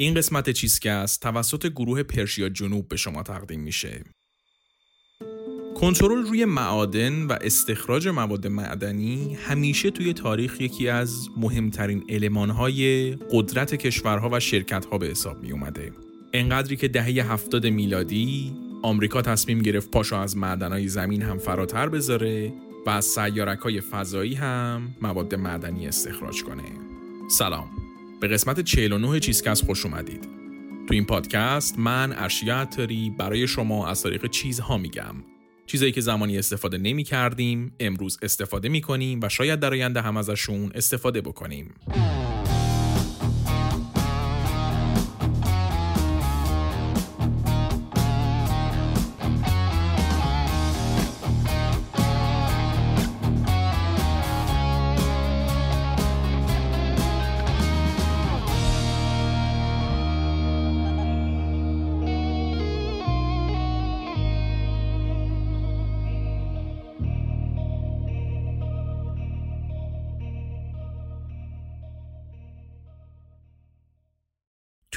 این قسمت چیزکست توسط گروه پرشیا جنوب به شما تقدیم میشه. کنترل روی معادن و استخراج مواد معدنی همیشه توی تاریخ یکی از مهمترین المانهای قدرت کشورها و شرکتها به حساب می اومده. انقدری که دهه هفتاد میلادی آمریکا تصمیم گرفت پاشو از معدنهای زمین هم فراتر بذاره و از سیارک های فضایی هم مواد معدنی استخراج کنه. سلام. به قسمت 49 چیزکست خوش اومدید. تو این پادکست من ارشیا عطاری برای شما از طریق چیزها میگم. چیزایی که زمانی استفاده نمی کردیم، امروز استفاده می کنیم و شاید در آینده هم ازشون استفاده بکنیم.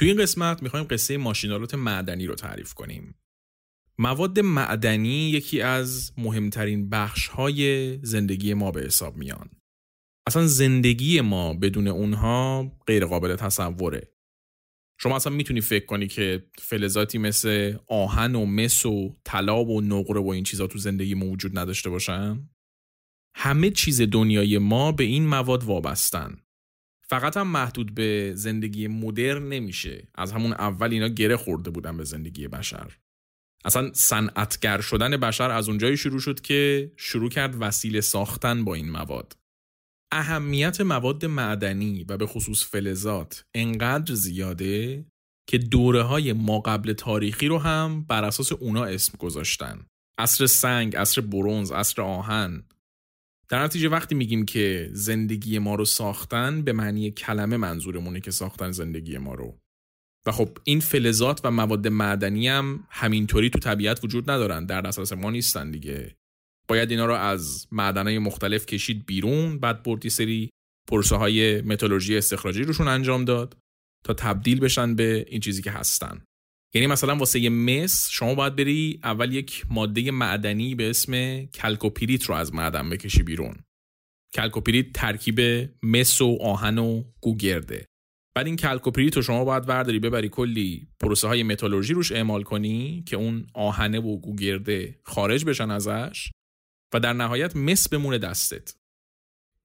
توی این قسمت می‌خوایم قصه ماشینالات معدنی رو تعریف کنیم. مواد معدنی یکی از مهمترین بخش های زندگی ما به حساب میان. اصلا زندگی ما بدون اونها غیر قابل تصوره. شما اصلا می‌تونی فکر کنی که فلزاتی مثل آهن و مس و طلا و نقره و این چیزا تو زندگی ما وجود نداشته باشن؟ همه چیز دنیای ما به این مواد وابستن. فقط هم محدود به زندگی مدرن نمیشه. از همون اول اینا گره خورده بودن به زندگی بشر. اصلا صنعتگر شدن بشر از اونجایی شروع شد که شروع کرد وسیله ساختن با این مواد. اهمیت مواد معدنی و به خصوص فلزات انقدر زیاده که دوره های ما قبل تاریخی رو هم بر اساس اونا اسم گذاشتن. عصر سنگ، عصر برونز، عصر آهن در نتیجه وقتی میگیم که زندگی ما رو ساختن به معنی کلمه منظورمونه که ساختن زندگی ما رو. و خب این فلزات و مواد معدنی هم همینطوری تو طبیعت وجود ندارن. در دسترس ما نیستن دیگه. باید اینا رو از معدنهای مختلف کشید بیرون بعد یه سری پروسه های متالورژی استخراجی روشون انجام داد تا تبدیل بشن به این چیزی که هستن. یعنی مثلا واسه یه مس شما باید بری اول یک ماده معدنی به اسم کلکوپیریت رو از معدن بکشی بیرون. کلکوپیریت ترکیب مس و آهن و گوگرده. بعد این کلکوپیریت رو شما باید برداری ببری کلی پروسه های متالورژی روش اعمال کنی که اون آهنه و گوگرده خارج بشن ازش و در نهایت مس بمونه دستت.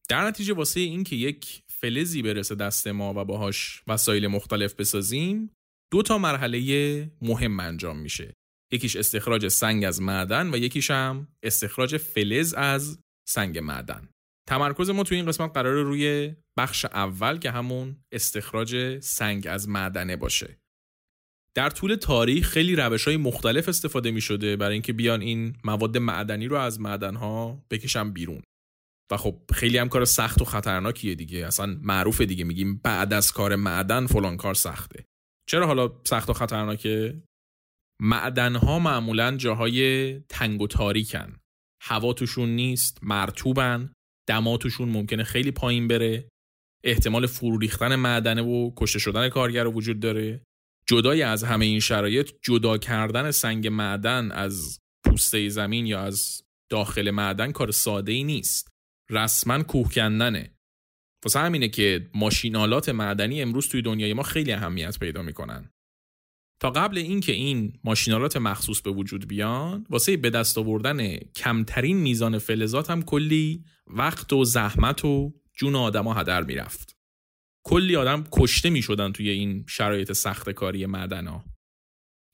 در نتیجه واسه این که یک فلزی برسه دست ما و باهاش وسایل مختلف بسازیم دو تا مرحله مهم انجام میشه. یکیش استخراج سنگ از معدن و یکیش هم استخراج فلز از سنگ معدن. تمرکز ما توی این قسمت قرار روی بخش اول که همون استخراج سنگ از معدنه باشه. در طول تاریخ خیلی روش های مختلف استفاده می شده برای اینکه بیان این مواد معدنی رو از معدن ها بکشن بیرون. و خب خیلی هم کار سخت و خطرناکیه دیگه. اصلا معروفه دیگه. میگیم بعد از کار معدن فلان کار سخته. چرا حالا سخت و خطرناکه؟ معدنها معمولا جاهای تنگ و تاریکن. هوا توشون نیست مرتوبن دما توشون ممکنه خیلی پایین بره. احتمال فرو ریختن معدنه و کشته شدن کارگر وجود داره. جدای از همه این شرایط جدا کردن سنگ معدن از پوسته زمین یا از داخل معدن کار ساده ای نیست. رسما کوه کندنه واسه همینه که ماشینالات معدنی امروز توی دنیای ما خیلی اهمیت پیدا می‌کنن. تا قبل اینکه این ماشینالات مخصوص به وجود بیان واسه به دست آوردن کمترین میزان فلزات هم کلی وقت و زحمت و جون آدما هدر می‌رفت. کلی آدم کشته می‌شدن توی این شرایط سخت کاری معدن ها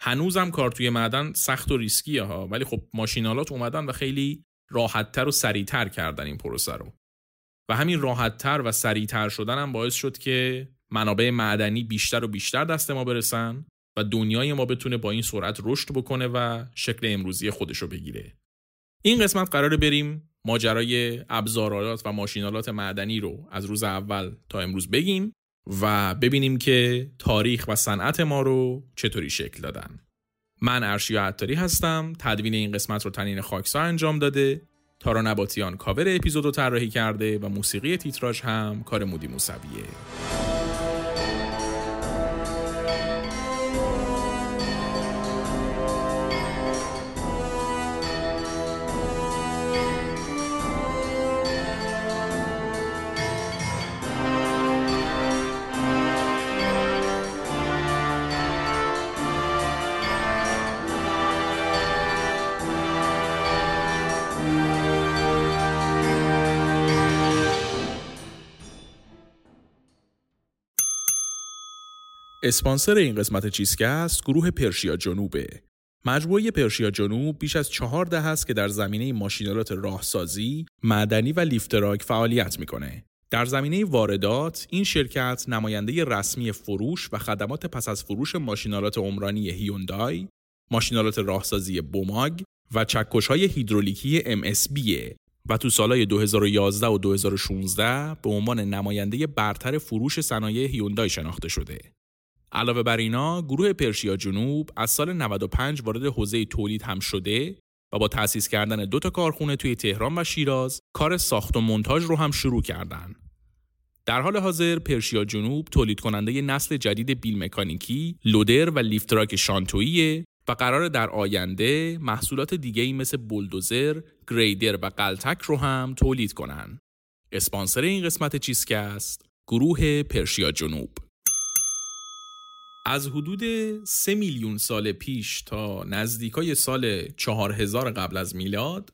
هنوزم کار توی معدن سخت و ریسکیه ها ولی خب ماشینالات اومدن و خیلی راحتتر و سریعتر کردن این پروسه رو. و همین راحتتر و سریعتر شدن هم باعث شد که منابع معدنی بیشتر و بیشتر دست ما برسن و دنیای ما بتونه با این سرعت رشد بکنه و شکل امروزی خودش رو بگیره. این قسمت قراره بریم ماجرای ابزارالات و ماشینالات معدنی رو از روز اول تا امروز بگیم و ببینیم که تاریخ و صنعت ما رو چطوری شکل دادن. من ارشیا عطاری هستم تدوین این قسمت رو تنین خاکسار انجام داده تارا نباتیان کاور اپیزود رو طراحی کرده و موسیقی تیتراژ هم کار مودی موسویه. اسپانسر این قسمت چیزکست گروه پرشیا جنوبه. مجموعه پرشیا جنوب بیش از چهار دهه است که در زمینه ماشین آلات راهسازی، معدنی و لیفتراک فعالیت می‌کنه. در زمینه واردات، این شرکت نماینده رسمی فروش و خدمات پس از فروش ماشین آلات عمرانی هیوندای، ماشین آلات راهسازی بوماگ و چکش های هیدرولیکی MSB و تو سالهای 2011 و 2016 به عنوان نماینده برتر فروش صنایع هیوندای شناخته شده. علاوه بر اینا گروه پرشیا جنوب از سال 95 وارد حوزه تولید هم شده و با تأسیس کردن دو تا کارخونه توی تهران و شیراز کار ساخت و مونتاژ رو هم شروع کردن. در حال حاضر پرشیا جنوب تولید کننده نسل جدید بیل مکانیکی، لودر و لیفتراک شانتویی و قراره در آینده محصولات دیگه ای مثل بولدوزر، گریدر و غلتک رو هم تولید کنن. اسپانسر این قسمت چیزکست گروه پرشیا جنوب از حدود سه میلیون سال پیش تا نزدیکای سال 4000 قبل از میلاد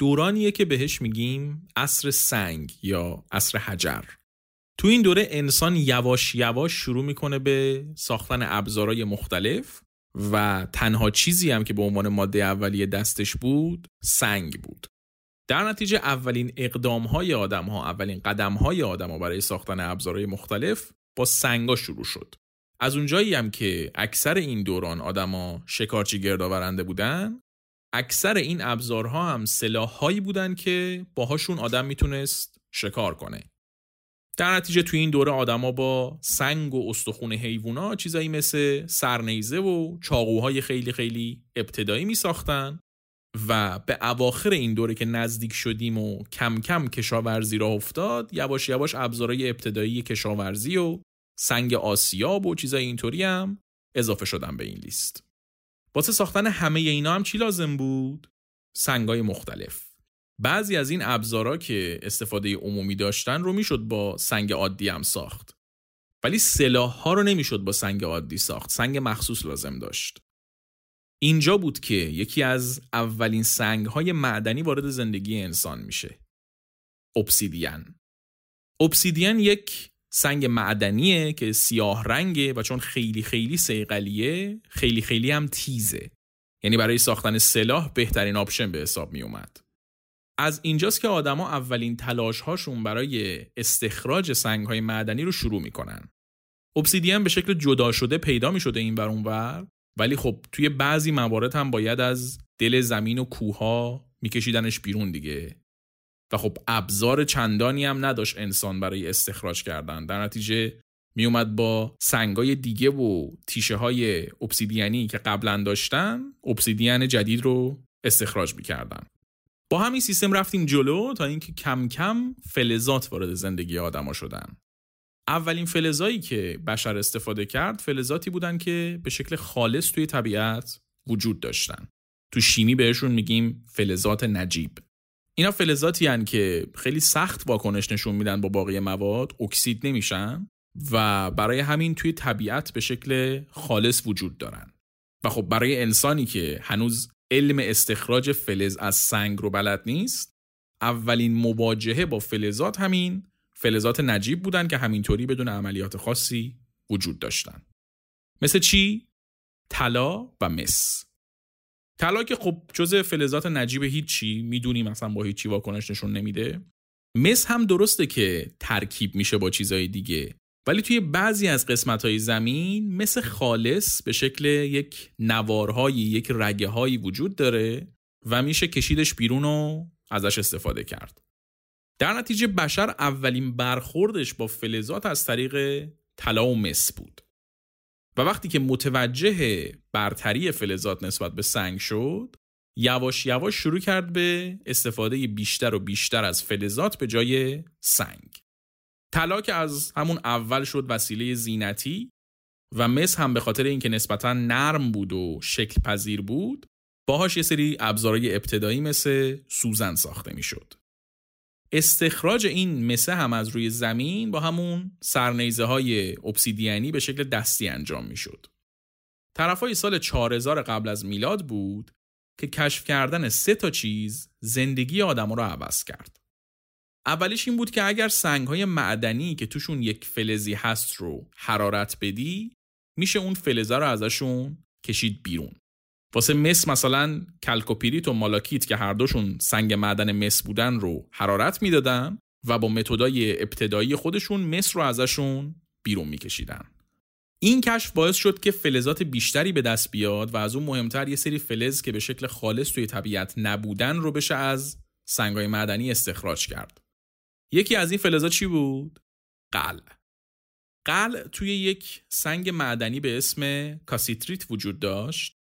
دورانیه که بهش میگیم عصر سنگ یا عصر حجر. تو این دوره انسان یواش یواش شروع می‌کنه به ساختن ابزارهای مختلف و تنها چیزی هم که به عنوان ماده اولیه دستش بود سنگ بود. در نتیجه اولین اقدام های آدم ها اولین قدم های آدم ها برای ساختن ابزارهای مختلف با سنگا شروع شد. از اونجایی هم که اکثر این دوران آدما شکارچی گردآورنده بودن اکثر این ابزارها هم سلاحهایی بودن که باهاشون آدم می‌تونست شکار کنه. در نتیجه توی این دوره آدما با سنگ و استخون حیوونا چیزایی مثل سرنیزه و چاقوهای خیلی خیلی ابتدایی می ساختن و به اواخر این دوره که نزدیک شدیم و کم کم کشاورزی را افتاد یواش یواش ابزارهای ابتدایی کشاورزی و سنگ آسیاب و چیزای اینطوری هم اضافه شدن به این لیست. واسه ساختن همه اینا هم چی لازم بود؟ سنگای مختلف. بعضی از این ابزارا که استفاده عمومی داشتن رو می‌شد با سنگ عادی هم ساخت. ولی سلاح ها رو نمی‌شد با سنگ عادی ساخت. سنگ مخصوص لازم داشت. اینجا بود که یکی از اولین سنگ های معدنی وارد زندگی انسان میشه. obsidian. obsidian یک سنگ معدنیه که سیاه رنگه و چون خیلی خیلی سیقلیه خیلی خیلی هم تیزه. یعنی برای ساختن سلاح بهترین آپشن به حساب می اومد از اینجاست که آدما اولین تلاش هاشون برای استخراج سنگ های معدنی رو شروع می‌کنن. obsidian به شکل جدا شده پیدا می شده این بر اونور ولی خب توی بعضی موارد هم باید از دل زمین و کوها میکشیدنش بیرون دیگه. و خب ابزار چندانی هم نداشت انسان برای استخراج کردن. در نتیجه میومد با سنگای دیگه و تیشه های اپسیدیانی که قبلا داشتن اپسیدیان جدید رو استخراج می‌کردن. با همین سیستم رفتیم جلو تا اینکه کم کم فلزات وارد زندگی آدما شدن. اولین فلزایی که بشر استفاده کرد فلزاتی بودن که به شکل خالص توی طبیعت وجود داشتن. تو شیمی بهشون میگیم فلزات نجیب. اینا فلزاتی هن که خیلی سخت واکنش نشون میدن با باقی مواد اکسید نمیشن و برای همین توی طبیعت به شکل خالص وجود دارن. و خب برای انسانی که هنوز علم استخراج فلز از سنگ رو بلد نیست اولین مواجهه با فلزات همین فلزات نجیب بودن که همینطوری بدون عملیات خاصی وجود داشتن. مثل چی؟ طلا و مس. طلا که خب جزء فلزات نجیب هیچی می‌دونیم مثلا با هیچی واکنش نشون نمیده. مس هم درسته که ترکیب میشه با چیزهای دیگه ولی توی بعضی از قسمت های زمین مثل خالص به شکل یک نوارهایی یک رگه هایی وجود داره و میشه کشیدش بیرون و ازش استفاده کرد. در نتیجه بشر اولین برخوردش با فلزات از طریق طلا و مس بود. و وقتی که متوجه برتری فلزات نسبت به سنگ شد یواش یواش شروع کرد به استفاده بیشتر و بیشتر از فلزات به جای سنگ طلا که از همون اول شد وسیله زینتی و مس هم به خاطر اینکه نسبتا نرم بود و شکل پذیر بود باهاش یه سری ابزارهای ابتدایی مثل سوزن ساخته می‌شد. استخراج این مسه هم از روی زمین با همون سرنیزه های اپسیدیانی به شکل دستی انجام می شد. طرف های سال 4000 قبل از میلاد بود که کشف کردن سه تا چیز زندگی آدم رو عوض کرد. اولیش این بود که اگر سنگ های معدنی که توشون یک فلزی هست رو حرارت بدی میشه اون فلزه رو ازشون کشید بیرون واسه مس مثلا کلکوپیریت و مالاکیت که هر دوشون سنگ معدن مس بودن رو حرارت می‌دادن و با متدای ابتدایی خودشون مس رو ازشون بیرون میکشیدن این کشف باعث شد که فلزات بیشتری به دست بیاد و از اون مهمتر یه سری فلز که به شکل خالص توی طبیعت نبودن رو بشه از سنگای معدنی استخراج کرد. یکی از این فلزات چی بود؟ قلع. قلع توی یک سنگ معدنی به اسم کاسیتریت وجود داشت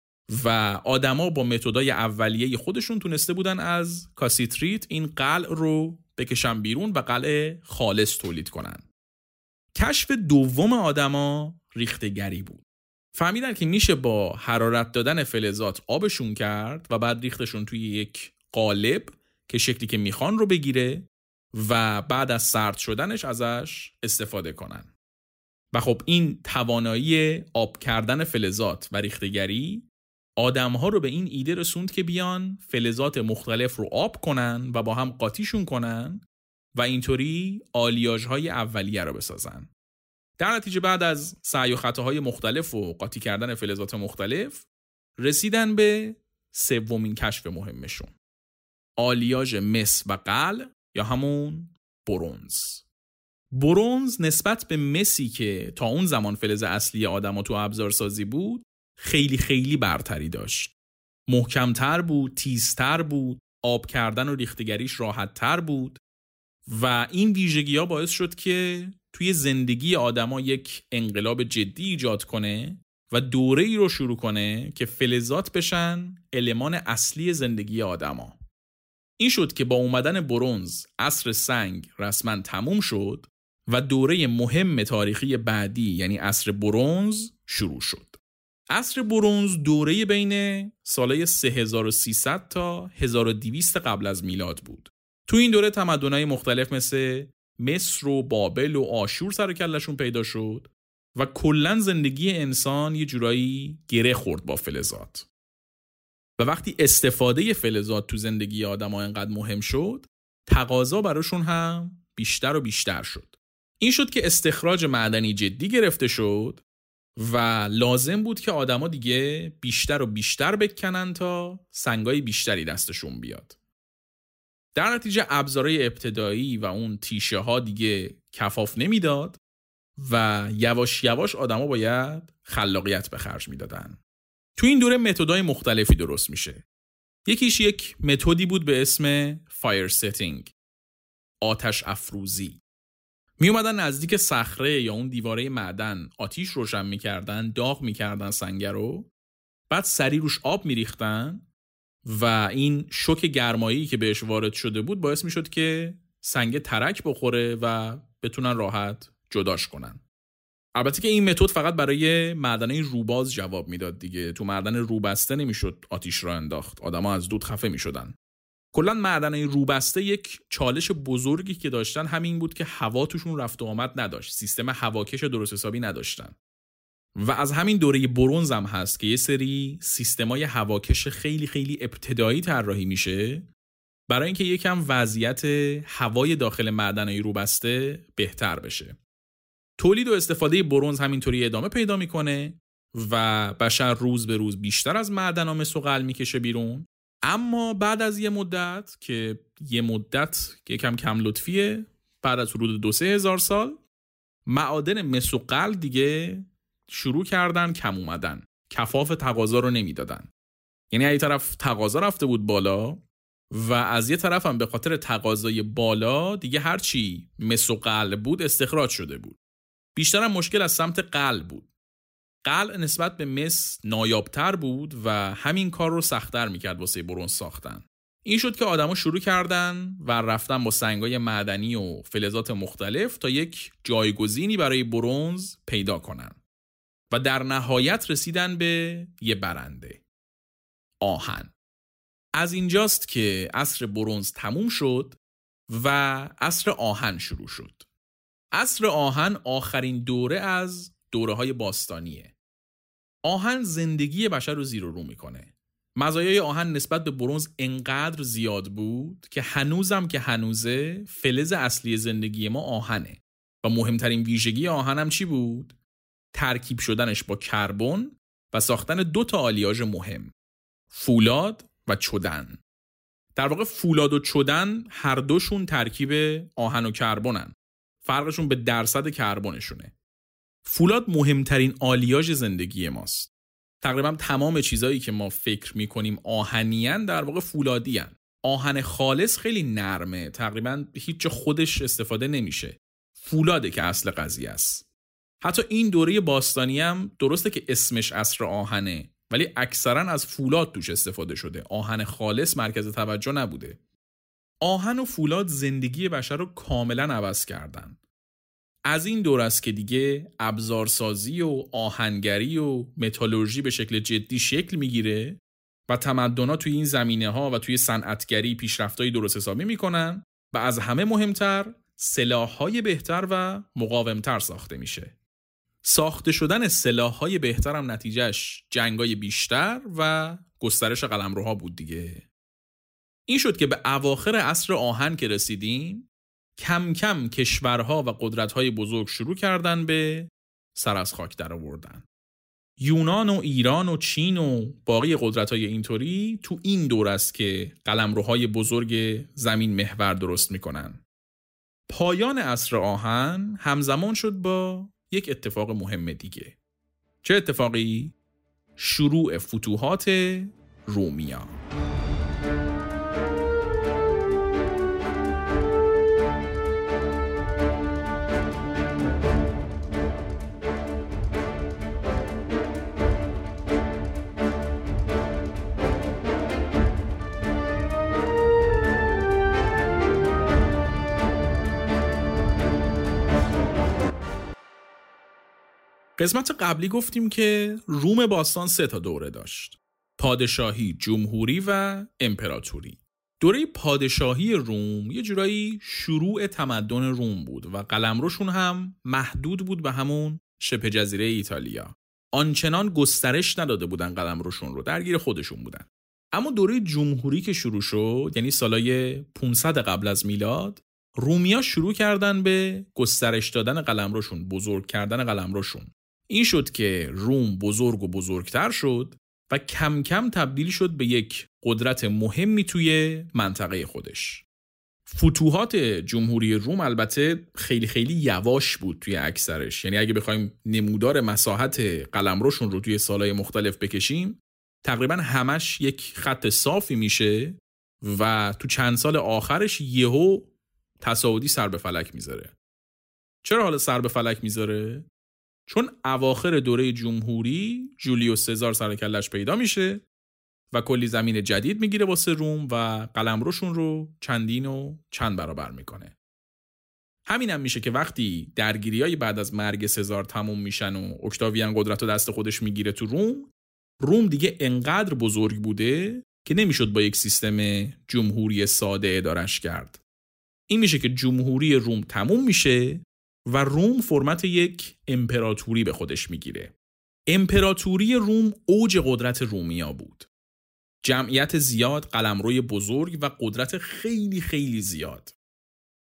و آدما با متدای اولیه خودشون تونسته بودن از کاسیتریت این قلع رو بکشن بیرون و قلع خالص تولید کنن. کشف دوم آدما ریختگری بود. فهمیدن که میشه با حرارت دادن فلزات آبشون کرد و بعد ریختشون توی یک قالب که شکلی که می‌خوان رو بگیره و بعد از سرد شدنش ازش استفاده کنن. و خب این توانایی آب کردن فلزات و ریختگری آدمها رو به این ایده رسوند که بیان فلزات مختلف رو آب کنن و با هم قاطیشون کنن و اینطوری آلیاژهای اولیه رو بسازن. در نتیجه بعد از سعی و خطاهای مختلف و قاطی کردن فلزات مختلف رسیدن به سومین کشف مهمشون. آلیاژ مس و قل یا همون برونز. برونز نسبت به مسی که تا اون زمان فلز اصلی آدم تو ابزارسازی بود خیلی خیلی برتری داشت. محکمتر بود، تیزتر بود، آب کردن و ریختگریش راحتتر بود و این ویژگی ها باعث شد که توی زندگی آدما یک انقلاب جدی ایجاد کنه و دوره ای رو شروع کنه که فلزات بشن المان اصلی زندگی آدما. این شد که با اومدن برونز عصر سنگ رسما تموم شد و دوره مهم تاریخی بعدی یعنی عصر برونز شروع شد. عصر برونز دوره بین سالهای 3300 تا 1200 قبل از میلاد بود. تو این دوره تمدنهای مختلف مثل مصر و بابل و آشور سر کلشون پیدا شد و کلا زندگی انسان یه جورایی گره خورد با فلزات. و وقتی استفاده فلزات تو زندگی آدم انقدر مهم شد تقاضا براشون هم بیشتر و بیشتر شد. این شد که استخراج معدنی جدی گرفته شد و لازم بود که آدما دیگه بیشتر و بیشتر بکنن تا سنگای بیشتری دستشون بیاد. در نتیجه ابزارهای ابتدایی و اون تیشه ها دیگه کفاف نمی‌داد و یواش یواش آدما باید خلاقیت به خرج می‌دادن. تو این دوره متدای مختلفی درست میشه. یکیش یک متدی بود به اسم fire setting آتش افروزی می اومدن نزدیک صخره یا اون دیواره معدن. آتیش روشن می‌کردن داغ می‌کردن سنگ رو. بعد سریع روش آب میریختن و این شوک گرمایی که بهش وارد شده بود باعث می‌شد که سنگ ترک بخوره و بتونن راحت جداش کنن. البته که این متد فقط برای معدنهای روباز جواب می‌داد دیگه. تو معدن روبسته نمی‌شد آتیش را انداخت. آدما از دود خفه می‌شدن. کلا معدنهای روبسته یک چالش بزرگی که داشتن همین بود که هوا توشون رفت و آمد نداشت. سیستم هواکش درست حسابی نداشتن. و از همین دوره برونز هم هست که یه سری سیستمای هواکش خیلی خیلی ابتدایی طراحی میشه. برای اینکه یکم وضعیت هوای داخل معدنهای روبسته بهتر بشه. تولید و استفاده برونز همینطوری ادامه پیدا می‌کنه و بشر روز به روز بیشتر از معدن و مسوقل می‌کشه بیرون. اما بعد از یه مدت که یه مدت که کم کم لطفیه بعد از حدود دو سه هزار سال معادن مسوقل دیگه شروع کردن کم اومدن. کفاف تقاضا رو نمی‌دادن. یعنی از طرف تقاضا رفته بود بالا و از یه طرف هم به خاطر تقاضای بالا دیگه هرچی مسوقل بود استخراج شده بود. بیشتر مشکل از سمت قلب بود. قلع نسبت به مس نایابتر بود و همین کار رو سختتر می‌کرد واسه برونز ساختن. این شد که آدما شروع کردن و رفتن با سنگای معدنی و فلزات مختلف تا یک جایگزینی برای برونز پیدا کنن. و در نهایت رسیدن به یه برنده. آهن. از اینجاست که عصر برونز تموم شد و عصر آهن شروع شد. عصر آهن آخرین دوره از دوره های باستانیه. آهن زندگی بشر رو زیر و رو می‌کنه. مزایای آهن نسبت به برونز انقدر زیاد بود که هنوزم که هنوزه فلز اصلی زندگی ما آهنه و مهمترین ویژگی آهنم چی بود؟ ترکیب شدنش با کربن و ساختن دو تا آلیاژ مهم فولاد و چدن در واقع فولاد و چدن هر دوشون ترکیب آهن و کربنن فرقشون به درصد کربنشونه فولاد مهمترین آلیاژ زندگی ماست. تقریبا تمام چیزایی که ما فکر می‌کنیم آهنیان در واقع فولادی آهن خالص خیلی نرمه تقریبا هیچ خودش استفاده نمیشه. فولاده که اصل قضیه است. حتی این دوره باستانی هم درسته که اسمش اصر آهنه ولی اکثرا از فولاد توش استفاده شده. آهن خالص مرکز توجه نبوده. آهن و فولاد زندگی بشر رو کاملا عوض کردن. از این دور است که دیگه ابزارسازی و آهنگری و متالورژی به شکل جدی شکل می‌گیره و تمدنا توی این زمینه ها و توی صنعتگری پیشرفتایی درست حسابی می‌کنن و از همه مهمتر های بهتر و مقاومتر ساخته میشه. ساخته شدن های بهتر هم نتیجهش های بیشتر و گسترش قلمروها بود دیگه. این شد که به اواخر عصر آهن که رسیدیم کم کم کشورها و قدرتهای بزرگ شروع کردن به سر از خاک در آوردن. یونان و ایران و چین و باقی قدرت های اینطوری تو این دور است که قلمروهای بزرگ زمین محور درست می‌کنن. پایان عصر آهن همزمان شد با یک اتفاق مهم دیگه. چه اتفاقی؟ شروع فتوحات رومیا. قسمت قبلی گفتیم که روم باستان سه تا دوره داشت. پادشاهی، جمهوری و امپراتوری. دوره پادشاهی روم یه جورایی شروع تمدن روم بود و قلمروشون هم محدود بود به همون شبه جزیره ایتالیا. آنچنان گسترش نداده بودن قلمروشون رو درگیر خودشون بودن. اما دوره جمهوری که شروع شد یعنی سالای 500 قبل از میلاد رومیا شروع کردن به گسترش دادن قلمروشون بزرگ کردن قلمروشون این شد که روم بزرگ و بزرگتر شد و کم کم تبدیل شد به یک قدرت مهمی توی منطقه خودش. فتوحات جمهوری روم البته خیلی خیلی یواش بود توی اکثرش. یعنی اگه بخوایم نمودار مساحت قلمروشون رو توی سالهای مختلف بکشیم تقریبا همش یک خط صافی میشه و تو چند سال آخرش یهو تصاعدی سر به فلک می‌ذاره. چرا حالا سر به فلک می‌ذاره؟ چون اواخر دوره جمهوری جولیو سزار سرکلش پیدا میشه و کلی زمین جدید می‌گیره واسه روم و قلمروشون رو چندین و چند برابر می‌کنه. همینم هم میشه که وقتی درگیری های بعد از مرگ سزار تموم میشن و اکتاویان قدرت رو دست خودش می‌گیره تو روم روم دیگه انقدر بزرگ بوده که نمی‌شد با یک سیستم جمهوری ساده ادارش کرد. این میشه که جمهوری روم تموم میشه و روم فرمت یک امپراتوری به خودش می‌گیره. امپراتوری روم اوج قدرت رومیا بود. جمعیت زیاد، قلمروی بزرگ و قدرت خیلی خیلی زیاد.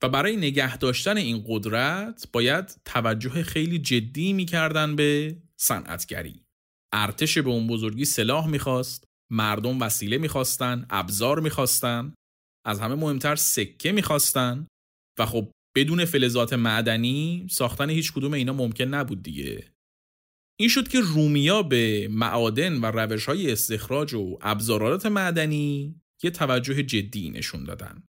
و برای نگه داشتن این قدرت باید توجه خیلی جدی می‌کردن به صنعتگری. ارتش به اون بزرگی سلاح می‌خواست، مردم وسیله می‌خواستن، ابزار می‌خواستن، از همه مهمتر سکه می‌خواستن و خب بدون فلزات معدنی ساختن هیچ کدوم اینا ممکن نبود دیگه. این شد که رومیا به معادن و روش های استخراج و ابزارات معدنی یه توجه جدی نشون دادن.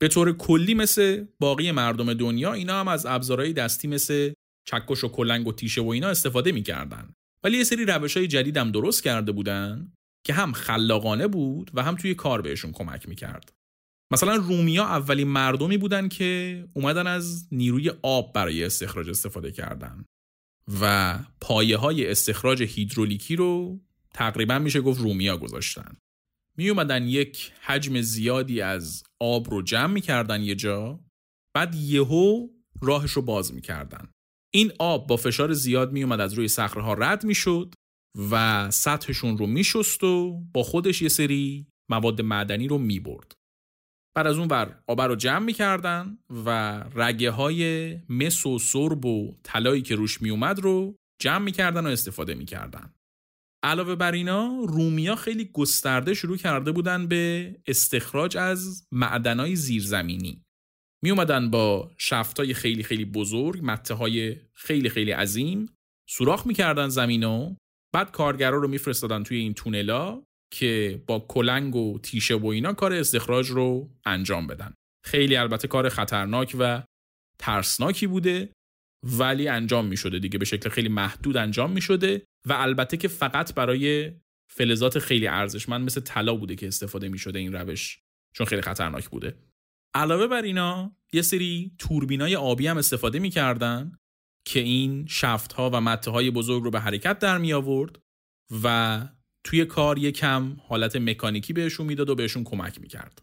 به طور کلی مثل باقی مردم دنیا اینا هم از ابزارهای دستی مثل چکش و کلنگ و تیشه و اینا استفاده می‌کردن. ولی یه سری روش های جدید هم درست کرده بودن که هم خلاقانه بود و هم توی کار بهشون کمک می‌کرد. مثلا رومیا اولین مردمی بودن که اومدن از نیروی آب برای استخراج استفاده کردن و پایه های استخراج هیدرولیکی رو تقریبا میشه گفت رومیا گذاشتن. می اومدن یک حجم زیادی از آب رو جمع می‌کردن یه جا بعد یهو راهش رو باز می‌کردن. این آب با فشار زیاد می اومد از روی صخره رد می‌شد و سطحشون رو میشست و با خودش یه سری مواد معدنی رو می‌برد. بعد از اون ور آب رو جمع می‌کردن و رگه های مس و سرب و طلایی که روش میومد رو جمع می‌کردن و استفاده می‌کردن. علاوه بر اینا رومیا خیلی گسترده شروع کرده بودن به استخراج از معدنهای زیرزمینی. می اومدن با شفتای خیلی خیلی بزرگ مته های خیلی خیلی عظیم سوراخ می‌کردن زمینو بعد کارگرا رو میفرستادن توی این تونلا که با کلنگ و تیشه و اینا کار استخراج رو انجام بدن. خیلی البته کار خطرناک و ترسناکی بوده ولی انجام می شده دیگه به شکل خیلی محدود انجام می شده و البته که فقط برای فلزات خیلی ارزشمند مثل طلا بوده که استفاده می شده این روش چون خیلی خطرناک بوده. علاوه بر اینا یه سری توربینای آبی هم استفاده می‌کردن که این شفت ها و مته های بزرگ رو به حرکت در می آورد و توی کار یکم حالت مکانیکی بهشون می‌داد و بهشون کمک می‌کرد.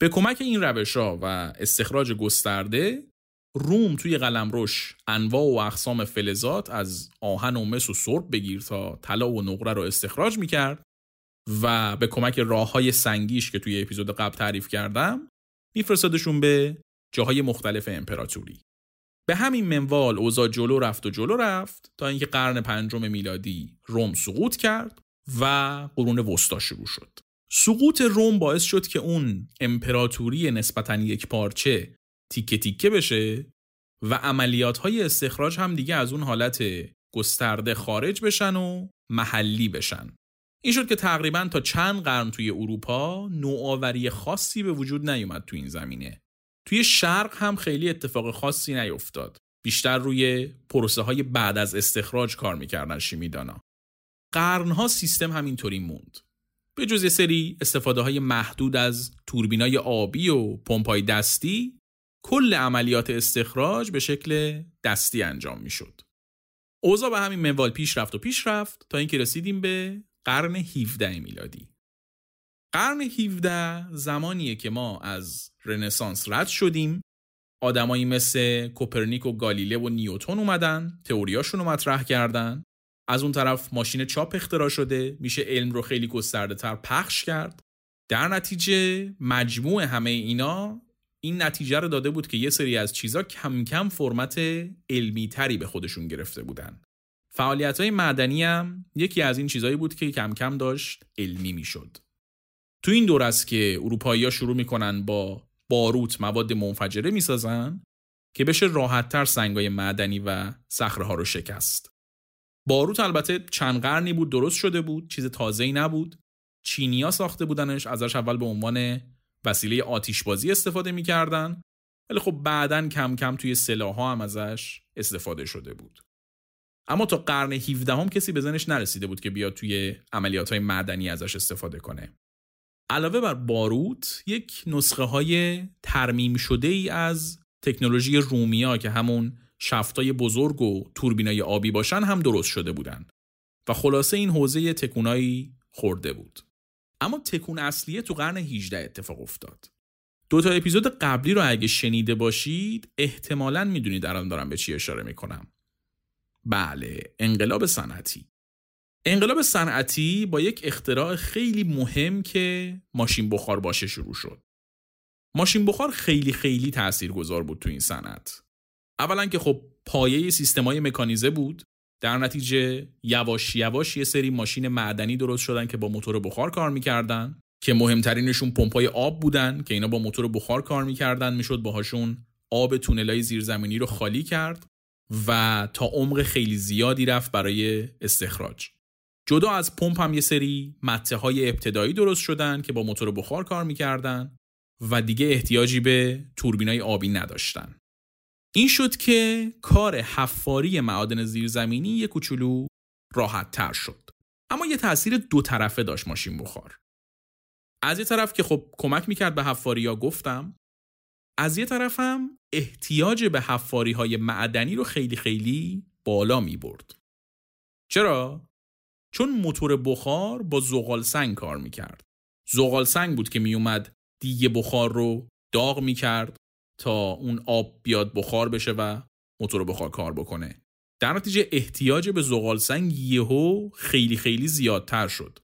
به کمک این روش ها و استخراج گسترده روم توی قلمروش انواع و اقسام فلزات از آهن و مس و سرب بگیر تا طلا و نقره رو استخراج می‌کرد و به کمک راه های سنگیش که توی اپیزود قبل تعریف کردم میفرستادشون به جاهای مختلف امپراتوری به همین منوال اوضاع جلو رفت و جلو رفت تا اینکه قرن پنجم میلادی روم سقوط کرد و قرون وسطا شروع شد. سقوط روم باعث شد که اون امپراتوری نسبتا یک پارچه تیکه تیکه بشه و عملیات های استخراج هم دیگه از اون حالت گسترده خارج بشن و محلی بشن. این شد که تقریبا تا چند قرن توی اروپا نوآوری خاصی به وجود نیومد تو این زمینه. توی شرق هم خیلی اتفاق خاصی نیفتاد. بیشتر روی پروسه های بعد از استخراج کار می‌کردن شیمیدانا. قرنها سیستم همینطوری موند به جز سری استفاده های محدود از توربینای آبی و پمپای دستی کل عملیات استخراج به شکل دستی انجام می‌شد. اوضاع به همین منوال پیش رفت و پیش رفت تا اینکه رسیدیم به قرن 17 میلادی. قرن 17 زمانیه که ما از رنسانس رد شدیم آدمایی مثل کوپرنیک و گالیله و نیوتون اومدن تئوریاشون رو مطرح کردن از اون طرف ماشین چاپ اختراع شده میشه علم رو خیلی گسترده تر پخش کرد در نتیجه مجموع همه اینا این نتیجه رو داده بود که یه سری از چیزا کم کم فرمت علمی تری به خودشون گرفته بودن فعالیت های معدنی هم یکی از این چیزهایی بود که کم کم داشت علمی می‌شد. تو این دور است که اروپایی ها شروع می‌کنن با باروت مواد منفجره می‌سازن که بشه راحتتر سنگای معدنی و صخره ها رو شکست. باروت البته چند قرنی بود درست شده بود چیز تازه‌ای نبود. چینیا ساخته بودنش ازش اول به عنوان وسیله آتیشبازی استفاده می‌کردن. ولی خب بعدا کم کم توی سلاح ها هم ازش استفاده شده بود. اما تا قرن 17 هم کسی به زنش نرسیده بود که بیاد توی عملیات های معدنی ازش استفاده کنه. علاوه بر باروت یک نسخه های ترمیم شده ای از تکنولوژی رومیا که همون شفتای بزرگ و توربینای آبی باشن هم درست شده بودن. و خلاصه این حوزه تکونایی خورده بود. اما تکون اصلیه تو قرن 18 اتفاق افتاد. دو تا اپیزود قبلی رو اگه شنیده باشید احتمالا می‌دونید الان دارم به چی اشاره می‌کنم. بله انقلاب صنعتی. انقلاب صنعتی با یک اختراع خیلی مهم که ماشین بخار باشه شروع شد. ماشین بخار خیلی خیلی تاثیرگذار بود تو این صنعت. اولا که خب پایه سیستمای مکانیزه بود در نتیجه یواش یواش یه سری ماشین معدنی درست شدن که با موتور بخار کار می‌کردن که مهمترینشون پمپای آب بودن که اینا با موتور بخار کار می‌کردن می‌شد باهاشون آب تونلای زیرزمینی رو خالی کرد و تا عمق خیلی زیادی رفت برای استخراج. جدا از پمپ هم یه سری مته های ابتدایی درست شدن که با موتور بخار کار می‌کردن و دیگه احتیاجی به توربینای آبی نداشتن. این شد که کار حفاری معادن زیرزمینی یه کوچولو راحت تر شد اما یه تاثیر دو طرفه داشت ماشین بخار از یه طرف که خب کمک می‌کرد به حفاری ها گفتم از یه طرف هم احتیاج به حفاری های معدنی رو خیلی خیلی بالا می برد. چرا؟ چون موتور بخار با زغال سنگ کار می‌کرد. زغال سنگ بود که میومد دیگه بخار رو داغ می‌کرد تا اون آب بیاد بخار بشه و موتور بخار کار بکنه. در نتیجه احتیاج به زغال سنگ یهو خیلی خیلی زیادتر شد.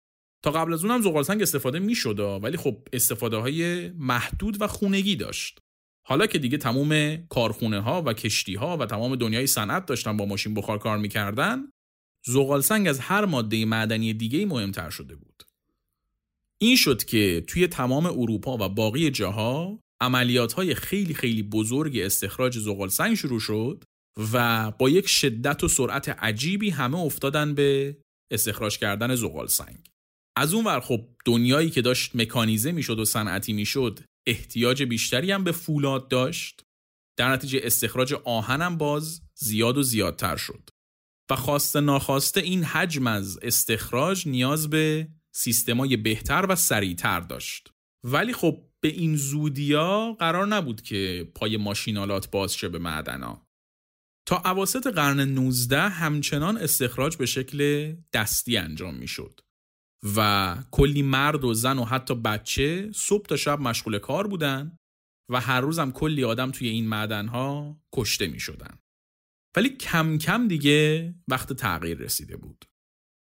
تا قبل از اونم زغال سنگ استفاده می ولی خب استفاده های محدود و خونگی داشت. حالا که دیگه تمام کارخونه ها و کشتی ها و تمام دنیای صنعت داشتن با ماشین بخار کار می‌کردن زغال سنگ از هر ماده معدنی دیگه مهمتر شده بود این شد که توی تمام اروپا و باقی جاها عملیات های خیلی خیلی بزرگ استخراج زغال سنگ شروع شد و با یک شدت و سرعت عجیبی همه افتادن به استخراج کردن زغال سنگ از اون ور خب دنیایی که داشت مکانیزه می‌شد و صنعتی می‌شد احتیاج بیشتری هم به فولاد داشت. در نتیجه استخراج آهنم باز زیاد و زیادتر شد. و خواسته ناخواسته این حجم از استخراج نیاز به سیستمای بهتر و سریعتر داشت. ولی خب به این زودیا قرار نبود که پای ماشینالات باز شه به معدنا تا عواسط قرن 19 همچنان استخراج به شکل دستی انجام می‌شد و کلی مرد و زن و حتی بچه صبح تا شب مشغول کار بودن و هر روزم کلی آدم توی این معدنها کشته می شدن. ولی کم کم دیگه وقت تغییر رسیده بود.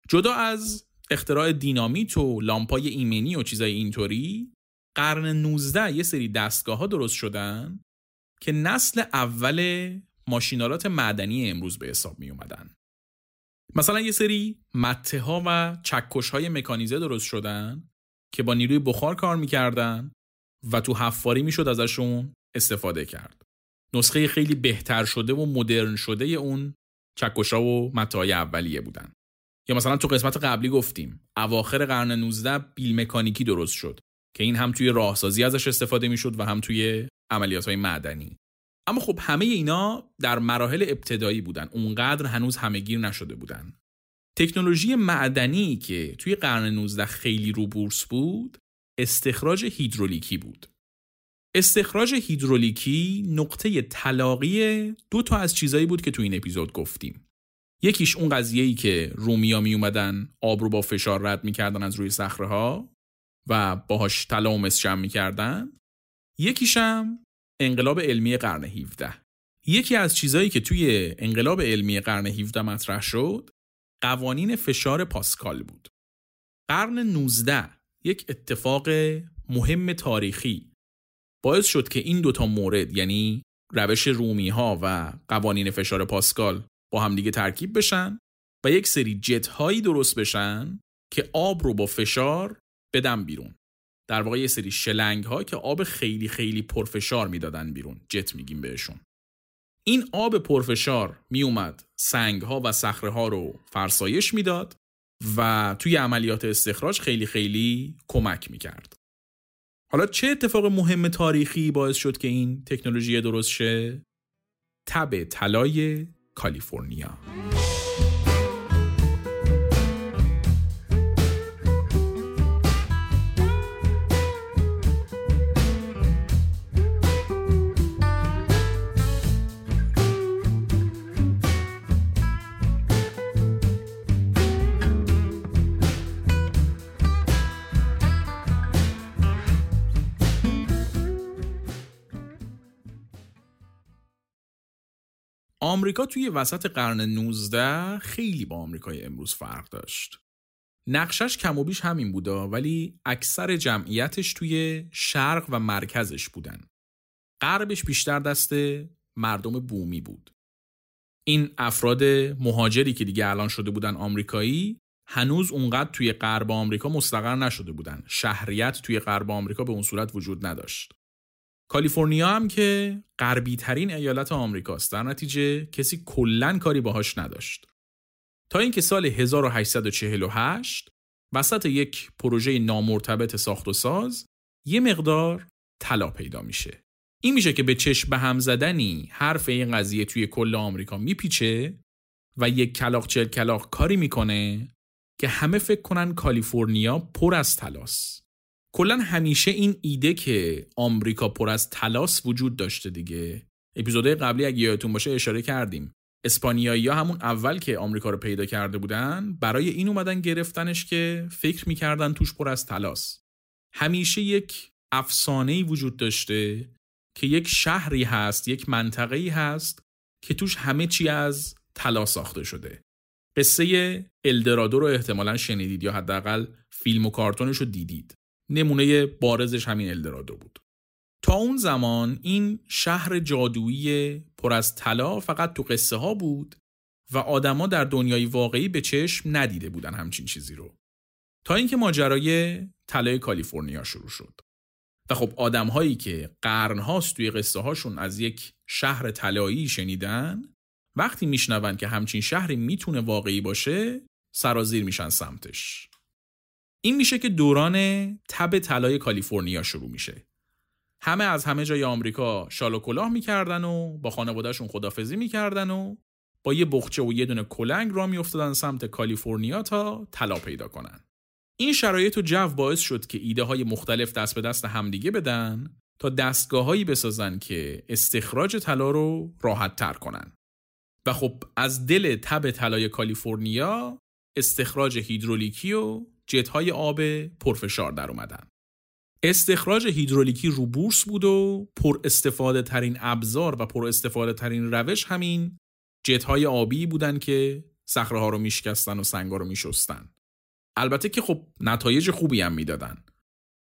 جدا از اختراع دینامیت و لامپای ایمنی و چیزای اینطوری قرن 19 یه سری دستگاه ها درست شدن که نسل اول ماشینالات معدنی امروز به حساب می اومدن. مثلا یه سری مته ها و چکش های مکانیزه درست شدن که با نیروی بخار کار می‌کردن و تو حفاری می‌شد ازشون استفاده کرد. نسخه خیلی بهتر شده و مدرن شده اون چکش ها و مته های اولیه بودن. یا مثلا تو قسمت قبلی گفتیم اواخر قرن 19 بیل مکانیکی درست شد که این هم توی راهسازی ازش استفاده می‌شد و هم توی عملیات های معدنی. اما خب همه اینا در مراحل ابتدایی بودن. اونقدر هنوز همهگیر نشده بودن. تکنولوژی معدنی که توی قرن 19 خیلی رو بورس بود استخراج هیدرولیکی بود. استخراج هیدرولیکی نقطه تلاقی دو تا از چیزایی بود که تو این اپیزود گفتیم. یکیش اون قضیه که رومیا می اومدن آب رو با فشار رد می‌کردن از روی صخره ها و باهاش طلا و مس جمع می‌کردن یکیشم انقلاب علمی قرن 17 یکی از چیزهایی که توی انقلاب علمی قرن 17 مطرح شد قوانین فشار پاسکال بود. قرن 19 یک اتفاق مهم تاریخی باعث شد که این دوتا مورد یعنی روش رومی ها و قوانین فشار پاسکال با همدیگه ترکیب بشن و یک سری جت هایی درست بشن که آب رو با فشار بدن بیرون. در واقع یه سری شلنگ ها که آب خیلی خیلی پرفشار می‌دادن بیرون. جت میگیم بهشون. این آب پرفشار میومد سنگ ها و صخره ها رو فرسایش می‌داد و توی عملیات استخراج خیلی خیلی کمک می‌کرد. حالا چه اتفاق مهم تاریخی باعث شد که این تکنولوژی درست شه؟ تب طلای کالیفرنیا. آمریکا توی وسط قرن 19 خیلی با آمریکای امروز فرق داشت. نقشش کم و بیش همین بودا ولی اکثر جمعیتش توی شرق و مرکزش بودن. غربش بیشتر دست مردم بومی بود. این افراد مهاجری که دیگه الان شده بودن آمریکایی هنوز اونقدر توی غرب آمریکا مستقر نشده بودن. شهریت توی غرب آمریکا به اون صورت وجود نداشت. کالیفرنیا هم که غربی ترین ایالت آمریکاست. در نتیجه کسی کلا کاری باهاش نداشت. تا اینکه سال 1848 وسط یک پروژه نامرتبط ساخت و ساز یه مقدار طلا پیدا میشه. این میشه که به چشم به هم زدنی حرف این قضیه توی کل آمریکا میپیچه و یک کلاق چل کلاق کاری می‌کنه که همه فکر کنن کالیفرنیا پر از طلاست. کلا همیشه این ایده که آمریکا پر از تلاس وجود داشته دیگه. اپیزودهای قبلی اگه یادتون باشه اشاره کردیم. اسپانیایی ها همون اول که آمریکا رو پیدا کرده بودن برای این اومدن گرفتنش که فکر می‌کردن توش پر از تلاس. همیشه یک افسانه وجود داشته که یک شهری هست یک منطقه‌ای هست که توش همه چی از طلا ساخته شده. قصه الدرادو رو احتمالا شنیدید یا حداقل فیلم و کارتونش رو دیدید. نمونه بارزش همین الدرادو بود. تا اون زمان این شهر جادویی پر از طلا فقط تو قصه ها بود و آدما در دنیای واقعی به چشم ندیده بودن همچین چیزی رو. تا اینکه ماجرای طلای کالیفرنیا شروع شد. و خب آدم هایی که قرن هاست توی قصه هاشون از یک شهر طلایی شنیدن وقتی میشنون که همچین شهری می‌تونه واقعی باشه سرازیر میشن سمتش. این میشه که دوران تب طلای کالیفرنیا شروع میشه. همه از همه جای آمریکا شال و کلاه می‌کردن و با خانوادهشون خدافزی می‌کردن و با یه بخچه و یه دونه کلنگ را میافتادن سمت کالیفرنیا تا طلا پیدا کنن. این شرایط و جو باعث شد که ایده های مختلف دست به دست همدیگه بدن تا دستگاههایی بسازن که استخراج طلا رو راحت تر کنن. و خب از دل تب طلای کالیفرنیا استخراج هیدرولیکی و های آب پرفشار در اومدن. استخراج هیدرولیکی رو بورس بود و پر استفاده ترین ابزار و پر استفاده ترین روش همین های آبی بودن که صخره ها رو میشکستن و سنگا رو میشستن. البته که خب نتایج خوبی هم می‌دادن.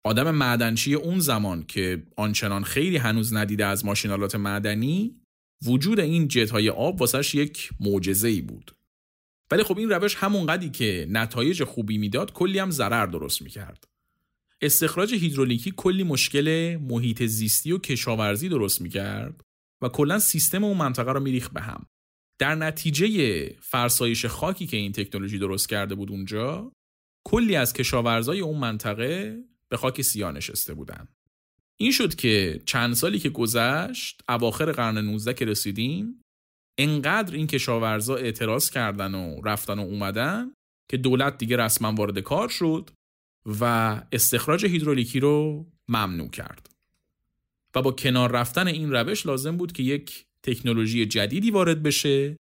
آدم معدنچی اون زمان که آنچنان خیلی هنوز ندیده از ماشینالات معدنی وجود این جت های آب واسش یک معجزه ای بود. ولی خب این روش همون قدی که نتایج خوبی می‌داد کلی هم ضرر درست می‌کرد. استخراج هیدرولیکی کلی مشکل محیط زیستی و کشاورزی درست می‌کرد و کلا سیستم اون منطقه رو میریخ به هم. در نتیجه فرسایش خاکی که این تکنولوژی درست کرده بود اونجا کلی از کشاورزای اون منطقه به خاک سیاه نشسته بودن. این شد که چند سالی که گذشت اواخر قرن 19 که رسیدیم انقدر این کشاورزا اعتراض کردن و رفتن و اومدن که دولت دیگه رسما وارد کار شد و استخراج هیدرولیکی رو ممنوع کرد. و با کنار رفتن این روش لازم بود که یک تکنولوژی جدیدی وارد بشه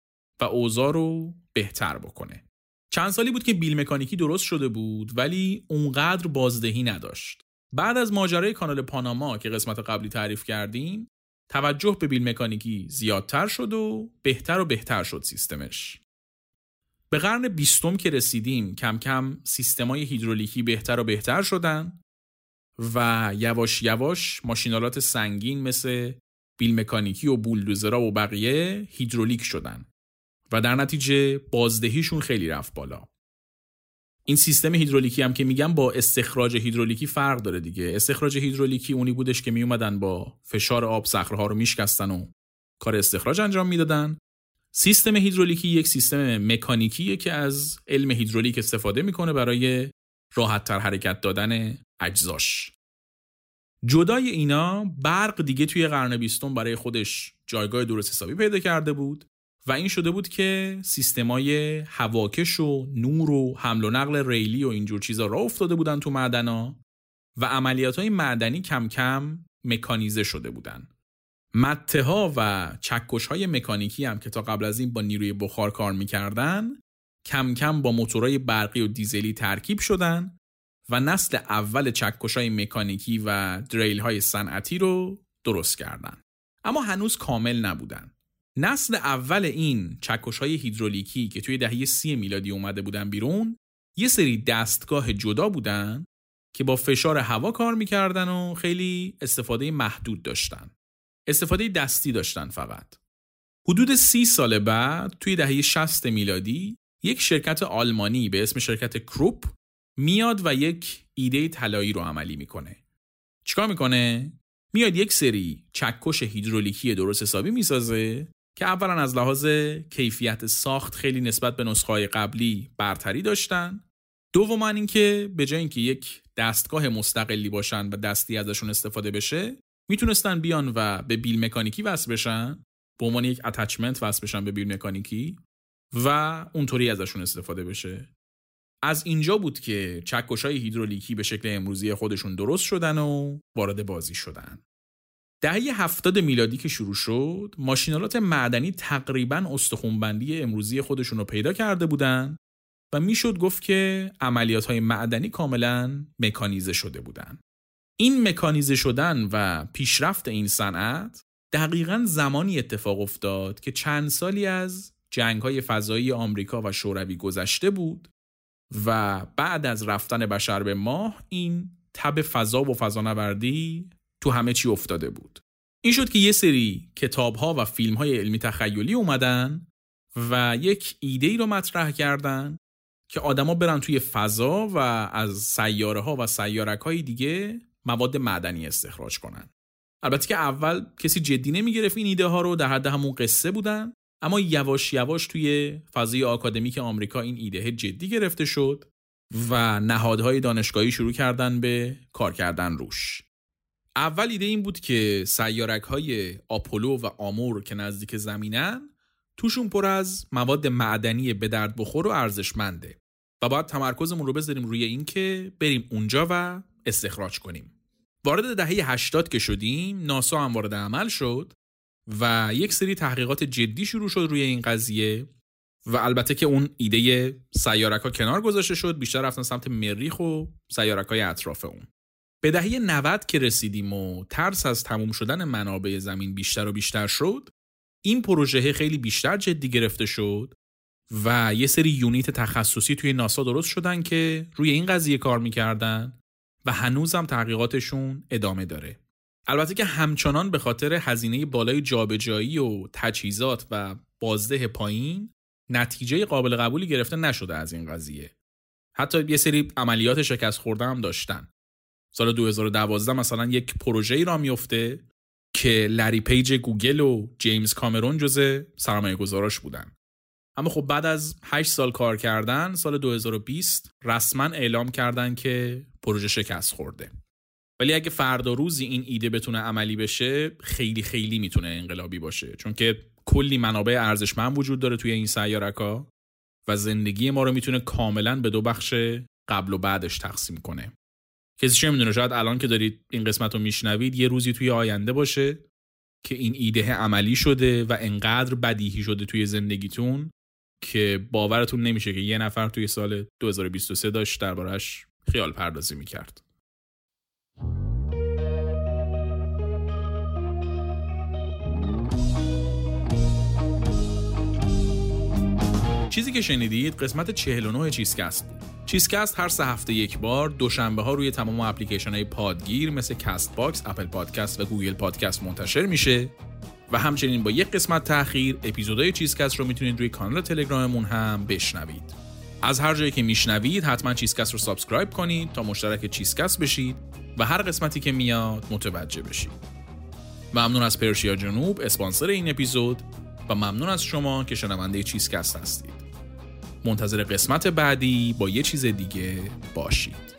و اوضاع رو بهتر بکنه. چند سالی بود که بیل مکانیکی درست شده بود ولی اونقدر بازدهی نداشت. بعد از ماجرای کانال پاناما که قسمت قبلی تعریف کردیم توجه به بیل مکانیکی زیادتر شد و بهتر و بهتر شد سیستمش. به قرن بیستم که رسیدیم کم کم سیستمای هیدرولیکی بهتر و بهتر شدن و یواش یواش ماشینالات سنگین مثل بیل مکانیکی و بولدوزرا و بقیه هیدرولیک شدن و در نتیجه بازدهیشون خیلی رفت بالا. این سیستم هیدرولیکی هم که میگم با استخراج هیدرولیکی فرق داره دیگه. استخراج هیدرولیکی اونی بودش که میومدن با فشار آب صخره ها رو میشکستن و کار استخراج انجام می‌دادن. سیستم هیدرولیکی یک سیستم مکانیکیه که از علم هیدرولیک استفاده می‌کنه برای راحت تر حرکت دادن اجزاش. جدای اینا برق دیگه توی قرن بیستم برای خودش جایگاه درست حسابی پیدا کرده بود. و این شده بود که سیستمای هواکش و نور و حمل و نقل ریلی و اینجور چیزا را افتاده بودن تو معدنا و عملیات های معدنی کم کم مکانیزه شده بودن. مته ها و چکش های مکانیکی هم که تا قبل از این با نیروی بخار کار می‌کردن کم کم با موتورهای برقی و دیزلی ترکیب شدن و نسل اول چکش های مکانیکی و دریل های صنعتی رو درست کردن. اما هنوز کامل نبودن. نسل اول این چکش های هیدرولیکی که توی دهه سی میلادی اومده بودن بیرون یه سری دستگاه جدا بودن که با فشار هوا کار می‌کردن و خیلی استفاده محدود داشتن. استفاده دستی داشتن فقط. حدود سی سال بعد توی دهه 60 میلادی یک شرکت آلمانی به اسم شرکت کروپ میاد و یک ایده طلایی رو عملی می‌کنه. چیکار می‌کنه؟ میاد یک سری چکش هیدرولیکی درست حسابی می‌سازه که اولا از لحاظ کیفیت ساخت خیلی نسبت به نسخه قبلی برتری داشتن. دوما اینکه به جای اینکه یک دستگاه مستقلی باشن و دستی ازشون استفاده بشه می‌تونستن بیان و به بیل مکانیکی وصل بشن. به عنوان یک اتچمنت وصل بشن به بیل مکانیکی و اونطوری ازشون استفاده بشه. از اینجا بود که چکش های هیدرولیکی به شکل امروزی خودشون درست شدن و وارد بازی شدن. دهه هفتاد میلادی که شروع شد ماشینالات معدنی تقریبا استخونبندی امروزی خودشون رو پیدا کرده بودن و می‌شد گفت که عملیات های معدنی کاملا مکانیزه شده بودن. این مکانیزه شدن و پیشرفت این صنعت دقیقا زمانی اتفاق افتاد که چند سالی از جنگ های فضایی آمریکا و شوروی گذشته بود و بعد از رفتن بشر به ماه این تب فضا و فضانوردی تو همه چی افتاده بود. این شد که یه سری کتاب ها و فیلم های علمی تخیلی اومدن و یک ایده ای رو مطرح کردن که آدما برن توی فضا و از سیاره ها و سیارک های دیگه مواد معدنی استخراج کنن. البته که اول کسی جدی نمی‌گرفت این ایده ها رو در حد همون قصه بودن اما یواش یواش توی فضای آکادمیک آمریکا این ایده جدی گرفته شد و نهادهای دانشگاهی شروع کردن به کار کردن روش. اول ایده این بود که سیارک های آپولو و آمور که نزدیک زمینن توشون پر از مواد معدنی به درد بخور و ارزشمنده و باید تمرکزمون رو بذاریم روی این که بریم اونجا و استخراج کنیم. وارد دهه 80 که شدیم ناسا هم وارد عمل شد و یک سری تحقیقات جدی شروع شد روی این قضیه و البته که اون ایده سیارک ها کنار گذاشته شد بیشتر رفتن سمت مریخ و سیارک های اطراف اون. به دهه 90 که رسیدیم و ترس از تموم شدن منابع زمین بیشتر و بیشتر شد این پروژه خیلی بیشتر جدی گرفته شد و یه سری یونیت تخصصی توی ناسا درست شدن که روی این قضیه کار می‌کردن و هنوزم تحقیقاتشون ادامه داره. البته که همچنان به خاطر هزینه بالای جابجایی و تجهیزات و بازده پایین نتیجه قابل قبولی گرفته نشده از این قضیه. حتی یه سری عملیات شکست خورده هم داشتن. سال 2012 مثلا یک پروژه راه میفته که لری پیج گوگل و جیمز کامرون جزء سرمایه گذاراش بودن. اما خب بعد از 8 سال کار کردن سال 2020 رسما اعلام کردن که پروژه شکست خورده. ولی اگه فردا روزی این ایده بتونه عملی بشه خیلی خیلی می‌تونه انقلابی باشه. چون که کلی منابع ارزشمند وجود داره توی این سیارک و زندگی ما رو می‌تونه کاملا به دو بخش قبل و بعدش تقسیم کنه. کسی چه می‌دونه؟ شاید الان که دارید این قسمت رو میشنوید یه روزی توی آینده باشه که این ایده عملی شده و انقدر بدیهی شده توی زندگیتون که باورتون نمیشه که یه نفر توی سال 2023 داشت دربارش خیال پردازی می‌کرد. چیزی که شنیدید قسمت 49 چیزکست بود چیزکست هر سه هفته یک بار دوشنبه ها روی تمام اپلیکیشن های پادگیر مثل Castbox، Apple Podcast و Google Podcast منتشر میشه و همچنین با یک قسمت تاخیر اپیزودهای چیزکست رو می‌تونید روی کانال تلگراممون هم بشنوید. از هر جایی که میشنوید حتما چیزکست رو subscribe کنید تا مشترک چیزکست بشید و هر قسمتی که میاد متوجه بشید. ممنون از پرشیا جنوب اسپانسر این اپیزود و ممنون از شما که شنونده چیزکست هستید. منتظر قسمت بعدی با یه چیز دیگه باشید.